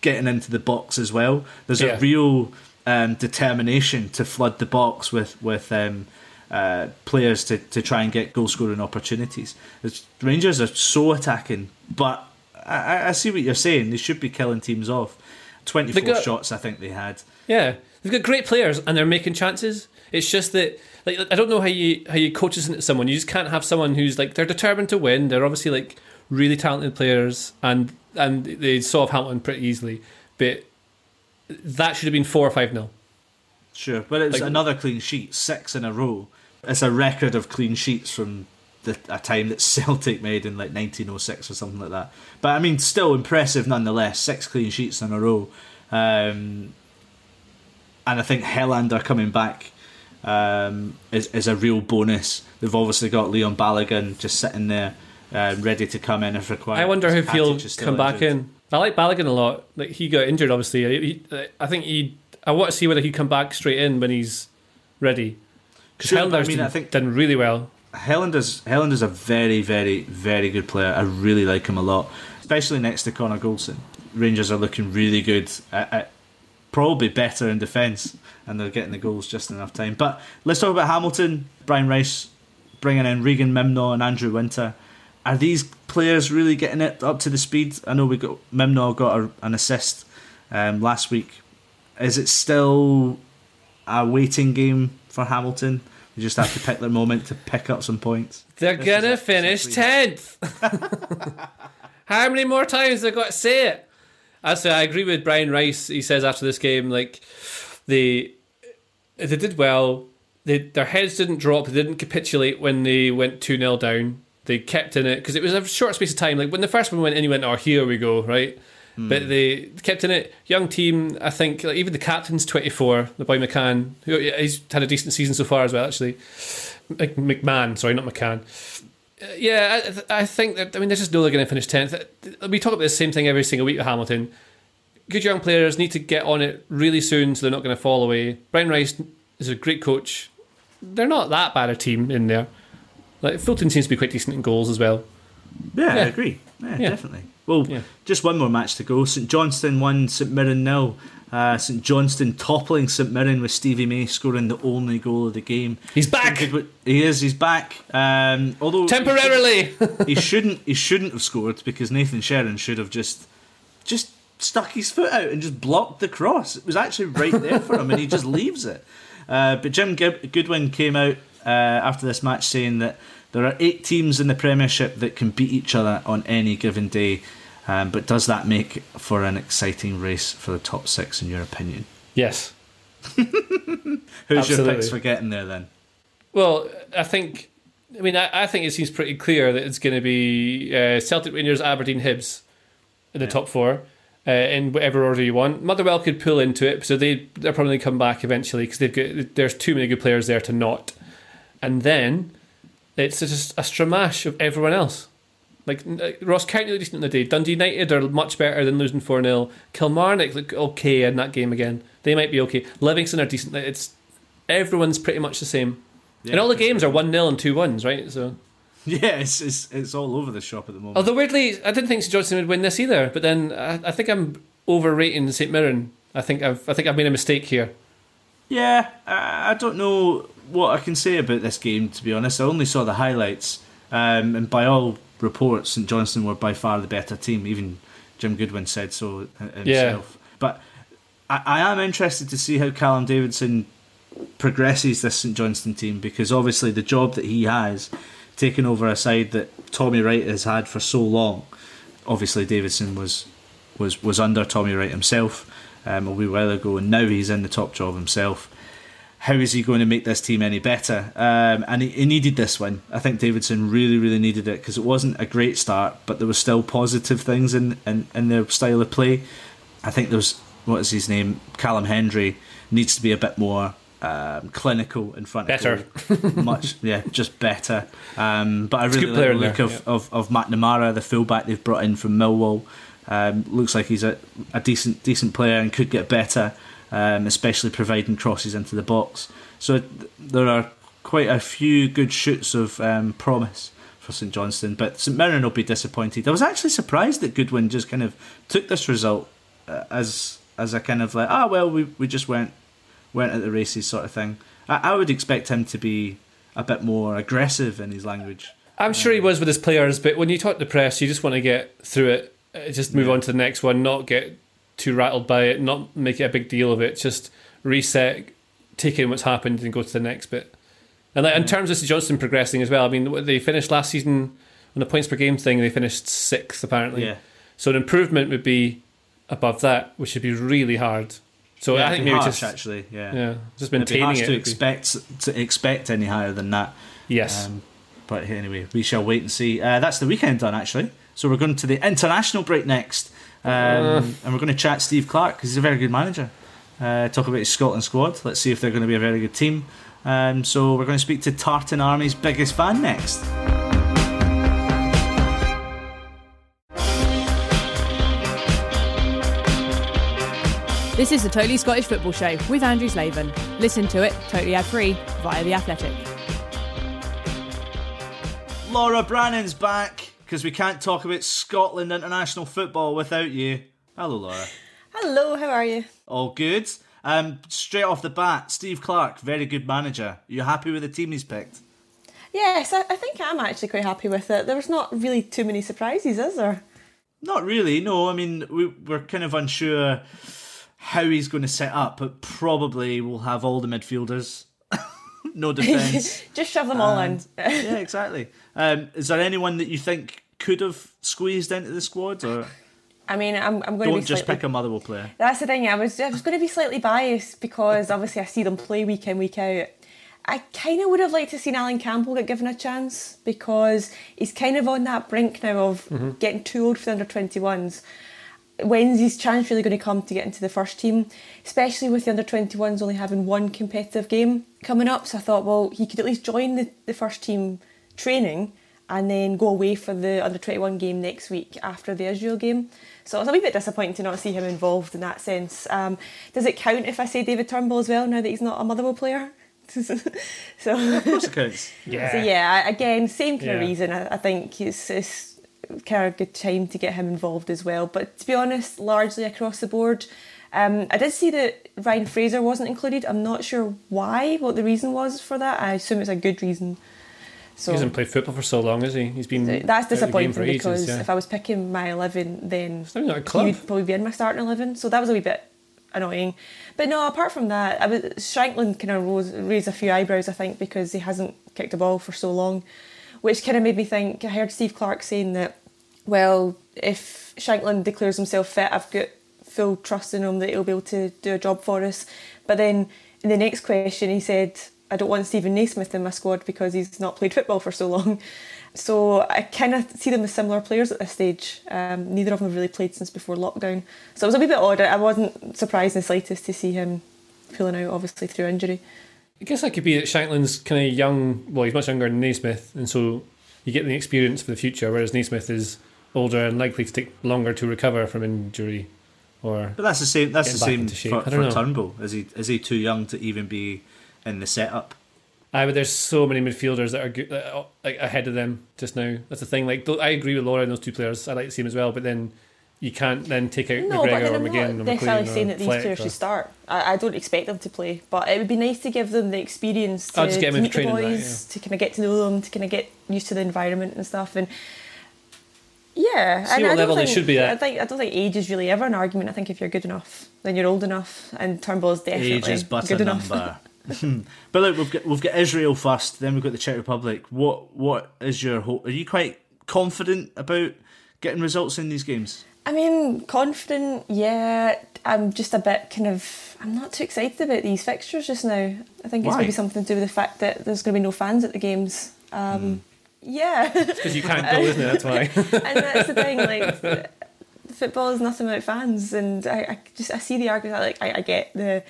getting into the box as well. There's Yeah. a real um, determination to flood the box with with um, uh, players to, to try and get goal scoring opportunities. It's, Rangers are so attacking, but I, I- I see what you're saying. They should be killing teams off. Twenty four got- shots, I think they had. Yeah, they've got great players and they're making chances. It's just that, like, I don't know how you how you coach this into someone. You just can't have someone who's like they're determined to win. They're obviously like really talented players and and they solve Hamilton pretty easily. But that should have been four or five nil. Sure, but it's Like- another clean sheet, six in a row. It's a record of clean sheets from the, a time that Celtic made in like 1906 or something like that. But I mean, still impressive nonetheless. Six clean sheets in a row, um, and I think Helander coming back um, is is a real bonus. They've obviously got Leon Balogun just sitting there, uh, ready to come in if required. I wonder if he'll come back injured. in. I like Balogun a lot. Like he got injured, obviously. He, I think he. I want to see whether he come back straight in when he's ready. Because Sure, but I mean, I done- think- done really well. Helander's Helander's a very, very, very good player. I really like him a lot, especially next to Connor Goldson. Rangers are looking really good. At, at probably better in defence, and they're getting the goals just enough time. But let's talk about Hamilton. Brian Rice bringing in Reegan Mimnaugh and Andrew Winter. Are these players really getting it up to the speed? I know we got Mimnaugh got a, an assist um, last week. Is it still a waiting game for Hamilton? They just have to pick their moment to pick up some points. They're This gonna finish tenth. How many more times have I got to say it? I say I agree with Brian Rice. He says after this game, like they they did well. They, their heads didn't drop. They didn't capitulate when they went two 0 down. They kept in it because it was a short space of time. Like when the first one went in, you went, "Oh, here we go," right? But they kept in it. Young team, I think. Like, even the captain's twenty four, the boy McCann. Who he's had a decent season so far as well. Actually, Mc- McMahon. Sorry, not McCann. Uh, yeah, I, I think that. I mean, they just know they're going to finish tenth. We talk about the same thing every single week with Hamilton. Good young players need to get on it really soon, so they're not going to fall away. Brian Rice is a great coach. They're not that bad a team in there. Like Fulton seems to be quite decent in goals as well. Yeah, I agree. Yeah, Yeah. definitely. Well, Yeah. just one more match to go. St Johnstone won, St Mirren nil. Uh, St Johnstone toppling St Mirren with Stevie May scoring the only goal of the game. He's back He is. He's back. Um, although temporarily. he shouldn't. He shouldn't have scored because Nathan Sharon should have just, just stuck his foot out and just blocked the cross. It was actually right there for him, and he just leaves it. Uh, but Jim Goodwin came out uh, after this match saying that there are eight teams in the Premiership that can beat each other on any given day. Um, but does that make for an exciting race for the top six, in your opinion? yes. Who's your picks for getting there then? Well, I think. I mean, I, I think it seems pretty clear that it's going to be uh, Celtic, Rangers, Aberdeen, Hibs in the top four, uh, in whatever order you want. Motherwell could pull into it, so they they're probably come back eventually because they've got there's too many good players there to not. And then it's just a stramash of everyone else. Like uh, Ross County looked decent in the day. Dundee United are much better than losing four 0 Kilmarnock look okay in that game again. They might be okay. Livingston are decent. It's everyone's pretty much the same. and all the games are one 0 and two ones, right? So Yeah, it's, it's it's all over the shop at the moment. although weirdly, I didn't think St Johnstone would win this either. But then I, I think I'm overrating St Mirren. I think I've I think I've made a mistake here. Yeah, I don't know what I can say about this game. To be honest, I only saw the highlights, um, and by all reports, St Johnstone were by far the better team. Even Jim Goodwin said so himself. But I, I am interested to see how Callum Davidson progresses this St Johnstone team because obviously the job that he has taken over a side that Tommy Wright has had for so long. Obviously, Davidson was was was under Tommy Wright himself um, a wee while ago, and now he's in the top job himself. How is he going to make this team any better? Um, and he, he needed this one. I think Davidson really, really needed it because it wasn't a great start, but there was still positive things in, in, in their style of play. I think there was what is his name? Callum Hendry needs to be a bit more um, clinical in front Better. of goal. Much, yeah, just better. Um, but I really like the look there, of, yeah. of, of Matt Namara, the fullback they've brought in from Millwall. Um, looks like he's a, a decent decent player and could get better, um, especially providing crosses into the box. So th- there are quite a few good shoots of um, promise for St Johnstone, but St Mirren will be disappointed. I was actually surprised that Goodwin just kind of took this result uh, as as a kind of like ah well we we just went went at the races sort of thing. I, I would expect him to be a bit more aggressive in his language. I'm sure he was with his players, but when you talk to the press, you just want to get through it, uh, just move on to the next one, not get too rattled by it, not make it a big deal of it, just reset, take in what's happened, and go to the next bit. And like, in terms of St Johnstone progressing as well, I mean, they finished last season on the points per game thing, they finished sixth apparently. Yeah. So an improvement would be above that, which would be really hard. So Yeah, I think maybe harsh, just actually yeah yeah, just It'd be maintaining harsh it. to expect to expect any higher than that. yes. Um, but anyway, we shall wait and see. Uh, that's the weekend done, actually. So we're going to the international break next, um, and we're going to chat Steve Clarke because he's a very good manager. Uh, talk about his Scotland squad. Let's see if they're going to be a very good team. Um, so we're going to speak to Tartan Army's biggest fan next. This is the Totally Scottish Football Show with Andrew Slaven. Listen to it totally ad free via The Athletic. Laura Brannan's back because we can't talk about Scotland international football without you. Hello, Laura. Hello, how are you? All good. Um, straight off the bat, Steve Clarke, very good manager. you happy with the team he's picked? Yes, I, I think I'm actually quite happy with it. There was not really too many surprises, is there? Not really, no. I mean, we, we're kind of unsure how he's going to set up, but probably we'll have all the midfielders. no defence. Just shove them all in. Yeah, exactly. Um, is there anyone that you think could have squeezed into the squad, or I mean, I'm, I'm going to don't be just slightly... pick a Motherwell player? That's the thing. I was I was going to be slightly biased because obviously I see them play week in week out. I kind of would have liked to seen Allan Campbell get given a chance because he's kind of on that brink now of getting too old for the under 21s. When's his chance really going to come to get into the first team? Especially with the under 21s only having one competitive game coming up. So I thought, well, he could at least join the, the first team training and then go away for the under 21 game next week after the Israel game. So it was a wee bit disappointing to not see him involved in that sense. Um, does it count if I say David Turnbull as well now that he's not a Motherwell player? so, Of course it counts. yeah. so yeah, again, same kind of reason. I, I think it's, it's kind of a good time to get him involved as well. But to be honest, largely across the board, um, I did see that Ryan Fraser wasn't included. I'm not sure why, what the reason was for that. I assume it's a good reason. So He hasn't played football for so long, has he? He's been that's out of the game disappointing for ages, because yeah. if I was picking my 11, then not even a he club. would probably be in my starting 11. So that was a wee bit annoying. But no, apart from that, I was Shankland kind of rose, raised a few eyebrows, I think, because he hasn't kicked a ball for so long, which kind of made me think. I heard Steve Clarke saying that, well, if Shankland declares himself fit, I've got full trust in him that he'll be able to do a job for us. But then in the next question, he said, I don't want Steven Naismith in my squad because he's not played football for so long. So I kind of see them as similar players at this stage. Um, neither of them have really played since before lockdown. So it was a wee bit odd. I wasn't surprised in the slightest to see him pulling out, obviously, through injury. I guess that could be that Shankland's kind of young. Well, he's much younger than Naismith, and so you get the experience for the future, whereas Naismith is older and likely to take longer to recover from injury. Or But that's the same. That's the same for, for. Turnbull. Is he is he too young to even be in the setup? I but there's so many midfielders that are good, uh, like ahead of them just now. That's the thing. Like I agree with Laura and those two players. I like to see them as well, but then you can't then take out No, but McGregor then or I'm McGinn or not necessarily McLean saying or that these Fleck players or- should start. I, I don't expect them to play, but it would be nice to give them the experience to, just get to them meet the training, right, boys, to kind of get to know them, to kind of get used to the environment and stuff. And yeah, See and what I don't level they think, should be at. I think I don't think age is really ever an argument. I think if you're good enough, then you're old enough, and Turnbull is definitely Age is but good a enough. number. but look, we've got we've got Israel first, then we've got the Czech Republic. What what is your hope? Are you quite confident about getting results in these games? I mean, confident, yeah. I'm just a bit kind of. I'm not too excited about these fixtures just now. I think it's maybe something to do with the fact that there's going to be no fans at the games. Um, Yeah, Because you can't go, isn't it? That's why. and that's the thing. Like, football is nothing without fans, and I, I just I see the argument. Like, I, I get the,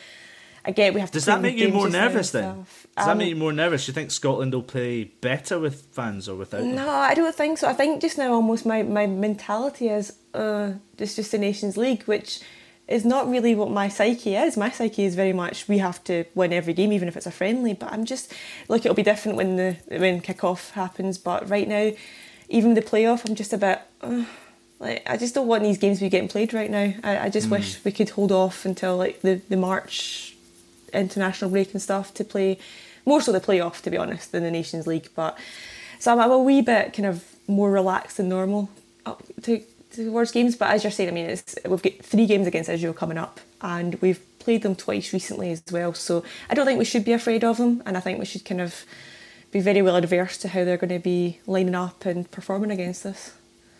I get we have to. Does that make you more just now and nervous then? Does that Um, make you more nervous? You think Scotland will play better with fans or without? them? No, I don't think so. I think just now almost my, my mentality is uh, it's just the Nations League, which is not really what my psyche is. My psyche is very much we have to win every game, even if it's a friendly. But I'm just look, it'll be different when the when kickoff happens. But right now, even the playoff, I'm just a bit. Uh, like I just don't want these games to be getting played right now. I, I just wish we could hold off until like the, the March international break and stuff to play more so the playoff to be honest than the Nations League. But so I'm, a wee bit kind of more relaxed than normal up to, towards games. But as you're saying, I mean, it's, we've got three games against Israel coming up, and we've played them twice recently as well. So I don't think we should be afraid of them, and I think we should kind of be very well adverse to how they're going to be lining up and performing against us.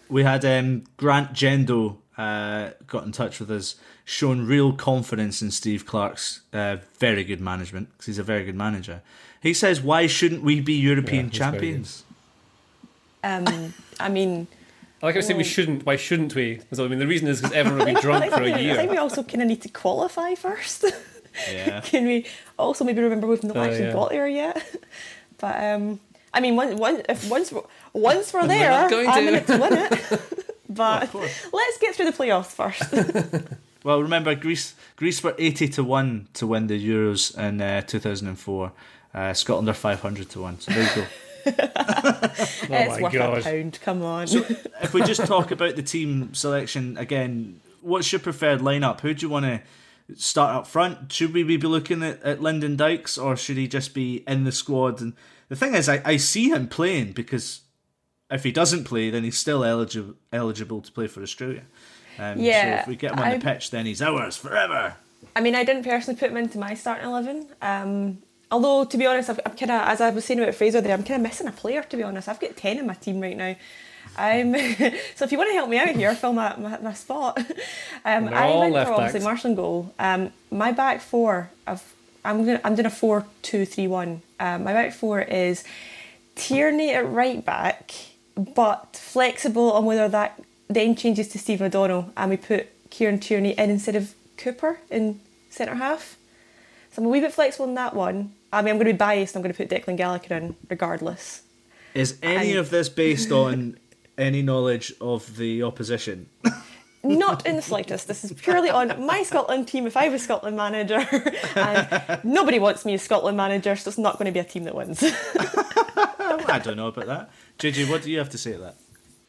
We had um, Grant Gendo uh, got in touch with us, shown real confidence in Steve Clarke's uh, very good management because he's a very good manager. He says, "Why shouldn't we be European he's very good. champions?" Um, I mean, I like I was saying we shouldn't. Why shouldn't we? So, I mean, the reason is because everyone will be I drunk think, for a we, I think we also kind of need to qualify first. Yeah. Can we also maybe remember we've not Oh, actually yeah. got there yet? But um, I mean, once once if once we're, once we're We're there, I'm to. in it to win it. But let's get through the playoffs first. Well, remember Greece. Greece were eighty to one to win the Euros in uh, two thousand and four. Uh, Scotland are five hundred to one. So there you go. it's my worth God. a pound. Come on. So if we just talk about the team selection again, what's your preferred lineup? Who do you want to start up front? Should we be looking at, at Lyndon Dykes or should he just be in the squad? And the thing is, I, I see him playing because if he doesn't play, then he's still eligible eligible to play for Australia. Um, Yeah, So if we get him on I- the pitch, then he's ours forever. I mean, I didn't personally put him into my starting eleven. Um, although to be honest, I've, I'm kind of, as I was saying about Fraser there, I'm kind of missing a player. To be honest, I've got ten in my team right now. Um, so if you want to help me out here, fill my, my, my spot. Um, They're I all went left for obviously backs. Marshall and goal. Um, my back four, I've, I'm gonna, I'm doing a four two three one. Um, my back four is Tierney at right back, but flexible on whether that then changes to Steve O'Donnell and we put Kieran Tierney in instead of Cooper in centre half. So I'm a wee bit flexible on that one. I mean, I'm going to be biased. I'm going to put Declan Gallagher in regardless. Is any of this based on any knowledge of the opposition? Not in the slightest. This is purely on my Scotland team. If I was Scotland manager, and nobody wants me as Scotland manager, so it's not going to be a team that wins. I don't know about that. JJ, what do you have to say to that?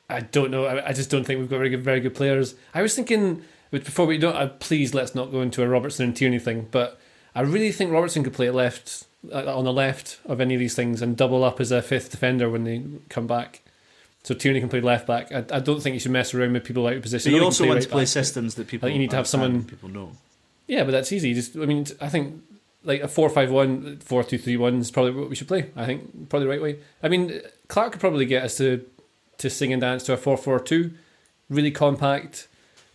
I don't know. I, I just don't think we've got very good, very good players. I was thinking but before we don't. Uh, please let's not go into a Robertson and Tierney thing. But I really think Robertson could play left uh, on the left of any of these things and double up as a fifth defender when they come back. So Tierney can play left back. I, I don't think you should mess around with people out of position. So you also want right to play back. systems that people you need to have someone- people know. Yeah, but that's easy. Just I mean, I think like a 4-5-1, 4-2-3-1 is probably what we should play. I think probably the right way. I mean, Clarke could probably get us to to sing and dance to a 4-4-2, really compact.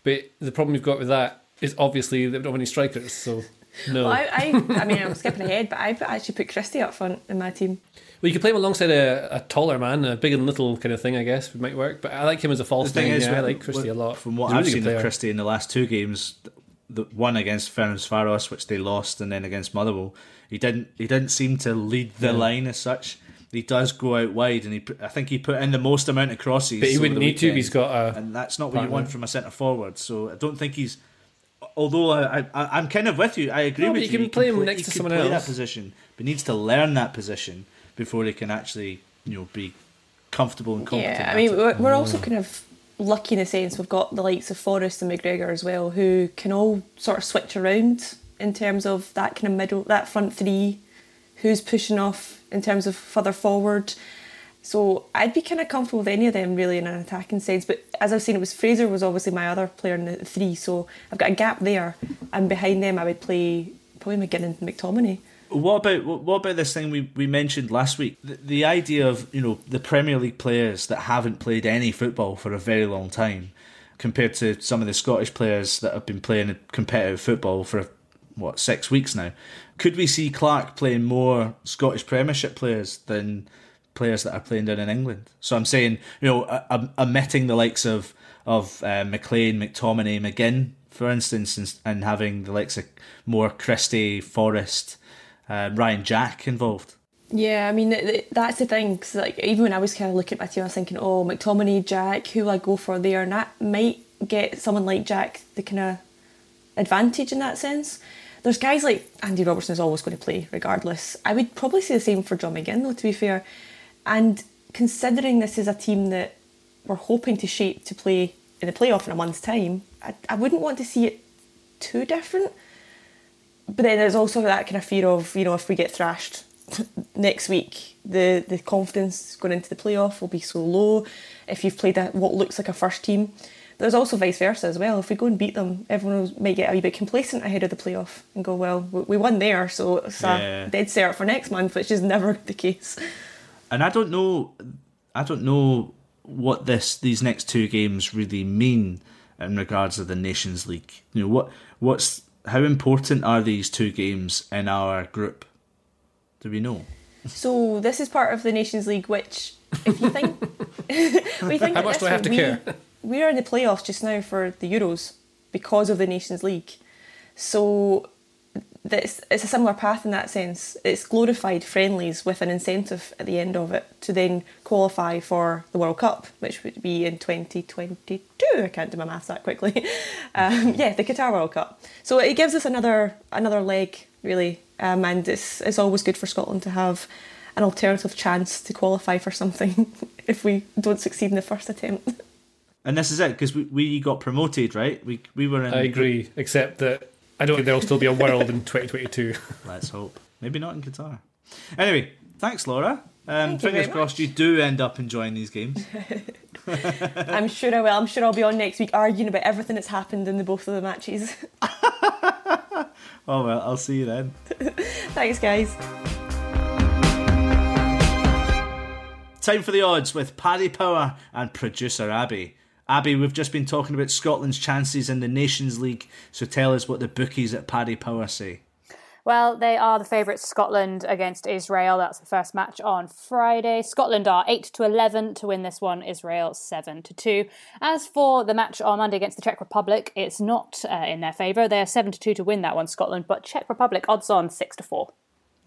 But the problem we've got with that is obviously that we don't have any strikers. So no. Well, I, I, I mean, I'm skipping ahead, but I actually put Christie up front in my team. Well, you could play him alongside a, a taller man, a big and little kind of thing. I guess it might work. But I like him as a false The thing nine. is, yeah, I like Christie a lot. From what He's a I've really seen of player. Christie in the last two games, the one against Ferencvaros, which they lost, and then against Motherwell, he didn't he didn't seem to lead the Yeah. line as such. he does go out wide, and he I think he put in the most amount of crosses. But he wouldn't the need to he's got a and that's not what you want from a centre forward. So I don't think he's. Although I, I, I'm kind of with you, I agree No, with you. you can play him play- next he to could someone play else. that position, but needs to learn that position before he can actually, you know, be comfortable and competent. Yeah, I mean, we're, we're also kind of lucky in a sense. We've got the likes of Forrest and McGregor as well, who can all sort of switch around in terms of that kind of middle, that front three, who's pushing off in terms of further forward. So I'd be kind of comfortable with any of them really in an attacking sense. But as I've seen, it was Fraser was obviously my other player in the three, so I've got a gap there. And behind them, I would play probably McGinn and McTominay. What about what about this thing we, we mentioned last week? The, the idea of you know the Premier League players that haven't played any football for a very long time, compared to some of the Scottish players that have been playing competitive football for what six weeks now. Could we see Clarke playing more Scottish Premiership players than players that are playing down in England? So I'm saying you know um, omitting the likes of of uh, McLean, McTominay, McGinn, for instance, and, and having the likes of more Christie, Forrest uh, Ryan Jack involved. Yeah, I mean th- th- that's the thing. 'cause, like even when I was kind of looking at my team, I was thinking, oh, McTominay, Jack, who will I go for there? And that might get someone like Jack the kind of advantage in that sense. There's guys like Andy Robertson is always going to play regardless. I would probably say the same for John McGinn though, to be fair. And considering this is a team that we're hoping to shape to play in the playoff in a month's time, I, I wouldn't want to see it too different. But then there's also that kind of fear of, you know, if we get thrashed next week, the, the confidence going into the playoff will be so low if you've played a, what looks like a first team. There's also vice versa as well. If we go and beat them, everyone might get a wee bit complacent ahead of the playoff and go, well, we we won there, so it's Yeah. a dead cert for next month, which is never the case. And I don't know, I don't know what this these next two games really mean in regards to the Nations League. You know what what's how important are these two games in our group? Do we know? So this is part of the Nations League, which, if you think, we think How that much do I have to we, care? We are in the playoffs just now for the Euros because of the Nations League. So this it's a similar path in that sense. It's glorified friendlies with an incentive at the end of it to then qualify for the World Cup, which would be in 2022. I can't do my maths that quickly. Um, yeah, the Qatar World Cup. So it gives us another another leg really, um, and it's it's always good for Scotland to have an alternative chance to qualify for something if we don't succeed in the first attempt. And this is it because we, we got promoted, right? We we were in. I agree, except that I don't think there'll still be a world in 2022. Let's hope. Maybe not in Qatar. Anyway, thanks, Laura. Um, Thank you fingers very crossed you do end up enjoying these games. I'm sure I will. I'm sure I'll be on next week arguing about everything that's happened in the both of the matches. Oh well, I'll see you then. Thanks, guys. Time for the odds with Paddy Power and producer Abby. Abby, we've just been talking about Scotland's chances in the Nations League, so tell us what the bookies at Paddy Power say. Well, they are the favourites Scotland against Israel. That's the first match on Friday. Scotland are 8 to 11 to win this one, Israel 7 to 2. As for the match on Monday against the Czech Republic, it's not uh, in their favour. They are 7 to 2 to win that one, Scotland, but Czech Republic odds on 6 to 4.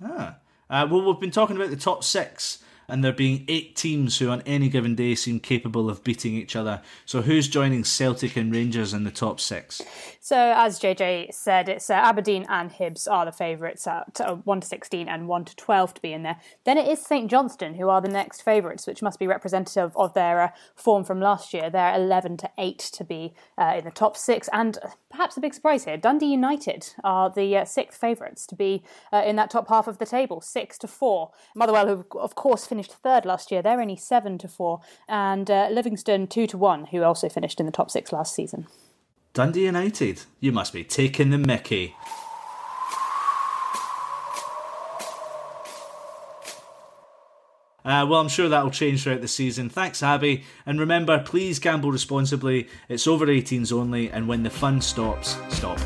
Ah. Uh, well, we've been talking about the top six, and there being eight teams who on any given day seem capable of beating each other. So who's joining Celtic and Rangers in the top six? So, as JJ said, it's uh, Aberdeen and Hibs are the favourites at uh, 1 to 16 and 1 to 12 to be in there. Then it is St Johnstone who are the next favourites, which must be representative of their uh, form from last year. They're 11 to 8 to be uh, in the top six. And perhaps a big surprise here Dundee United are the uh, sixth favourites to be uh, in that top half of the table, 6 to 4. Motherwell, who of course finished third last year, they're only 7 to 4. And uh, Livingston, 2 to 1, who also finished in the top six last season. Dundee United. You must be taking the mickey. Uh, well, I'm sure that'll change throughout the season. Thanks, Abby. And remember, please gamble responsibly. It's over 18s only, and when the fun stops, stop.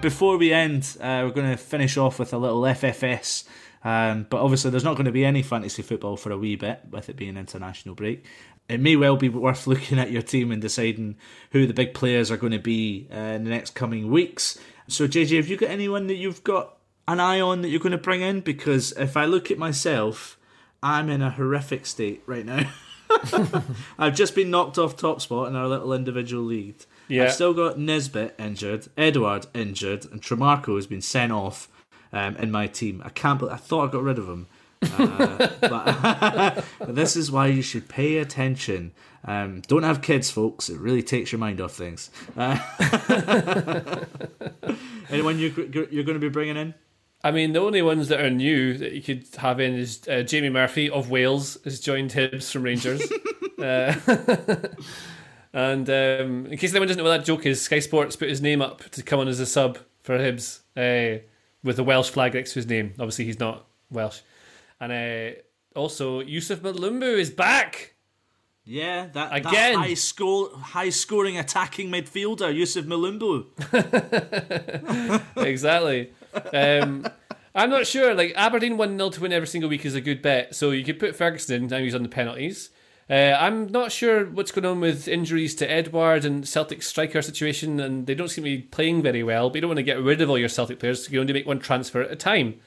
Before we end, uh, we're going to finish off with a little FFS. Um, but obviously, there's not going to be any fantasy football for a wee bit, with it being international break. It may well be worth looking at your team and deciding who the big players are going to be uh, in the next coming weeks. So, JJ, have you got anyone that you've got an eye on that you're going to bring in? Because if I look at myself, I'm in a horrific state right now. I've just been knocked off top spot in our little individual league. Yeah. I've still got Nisbet injured, Edouard injured, and Tremarco has been sent off um, in my team. I can't. Believe, I thought I got rid of him. Uh, but this is why you should pay attention. Um, don't have kids, folks. It really takes your mind off things. Uh, anyone you, you're going to be bringing in? I mean, the only ones that are new that you could have in is uh, Jamie Murphy of Wales has joined Hibs from Rangers. uh, and um, in case anyone doesn't know what that joke is, Sky Sports put his name up to come on as a sub for Hibs uh, with a Welsh flag next to his name. Obviously, he's not Welsh. And uh, also, Youssouf Mulumbu is back. Yeah, that Again. that high score, high scoring attacking midfielder Youssouf Mulumbu. exactly. Um, I'm not sure. Like Aberdeen one 0 to win every single week is a good bet. So you could put Ferguson in now he's on the penalties. Uh, I'm not sure what's going on with injuries to Edouard and Celtic striker situation, and they don't seem to be playing very well. But you don't want to get rid of all your Celtic players. You only make one transfer at a time.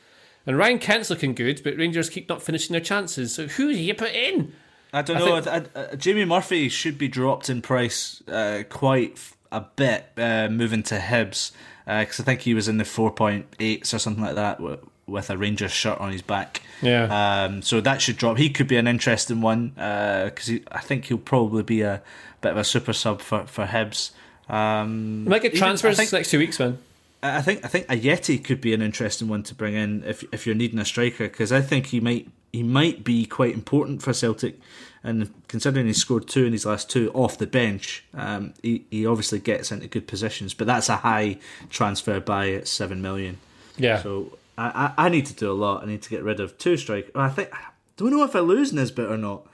And Ryan Kent's looking good, but Rangers keep not finishing their chances. So who do you put in? I don't I know. think- I- I- Jamie Murphy should be dropped in price uh, quite a bit uh, moving to Hibs because I think he was in the four point eights or something like that w- with a Rangers shirt on his back. Yeah. Um, so that should drop. He could be an interesting one because I think he'll probably be a bit of a super sub for for Hibs. Um, You might get transfers think, next two weeks, man. I think I think Ajeti could be an interesting one to bring in if if you're needing a striker because I think he might he might be quite important for Celtic, and considering he scored two in his last two off the bench, um, he he obviously gets into good positions. But that's a high transfer buy at seven million. Yeah. So I, I I need to do a lot. I need to get rid of two strikers. I think don't know if I lose Nisbet or not.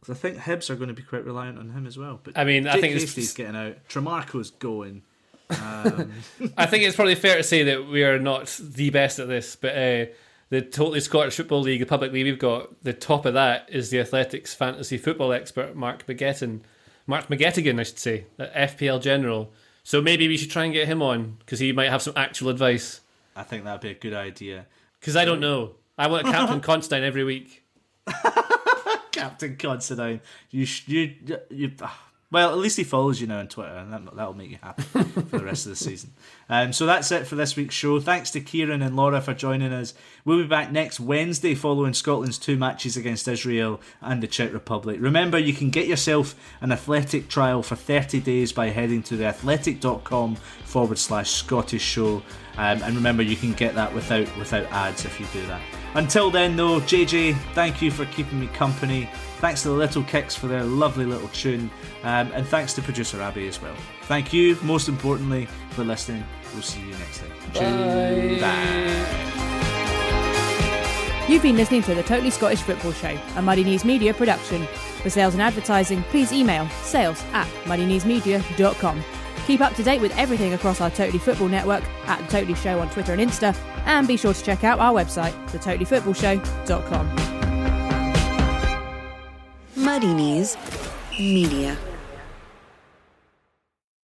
Because I think Hibs are going to be quite reliant on him as well. But I mean, I think Hastie's getting out. Tremarco's going. I think it's probably fair to say that we are not the best at this, but uh, the Totally Scottish Football League, the public league we've got, the top of that is the Athletics fantasy football expert Mark McGettin, Mark McGettigan, I should say, at FPL General. So maybe we should try and get him on because he might have some actual advice. I think that'd be a good idea. Because I don't know. I want Captain Constantine every week. Captain Considine. You, you, you, ah. well, at least he follows you now on Twitter, and that, that'll make you happy for the rest of the season. Um, so that's it for this week's show. Thanks to Kieran and Laura for joining us. We'll be back next Wednesday following Scotland's two matches against Israel and the Czech Republic. Remember, you can get yourself an athletic trial for 30 days by heading to theathletic.com forward slash Scottish show. Um, and remember, you can get that without without ads if you do that. Until then, though, JJ, thank you for keeping me company. Thanks to the Little Kicks for their lovely little tune. Um, and thanks to producer Abby as well. Thank you, most importantly, for listening. We'll see you next time. Bye. You've been listening to the Totally Scottish Football Show, a Muddy Knees Media production. For sales and advertising, please email sales at muddykneesmedia.com. Keep up to date with everything across our Totally Football network at The Totally Show on Twitter and Insta, and be sure to check out our website, thetotallyfootballshow.com. Muddy Knees Media.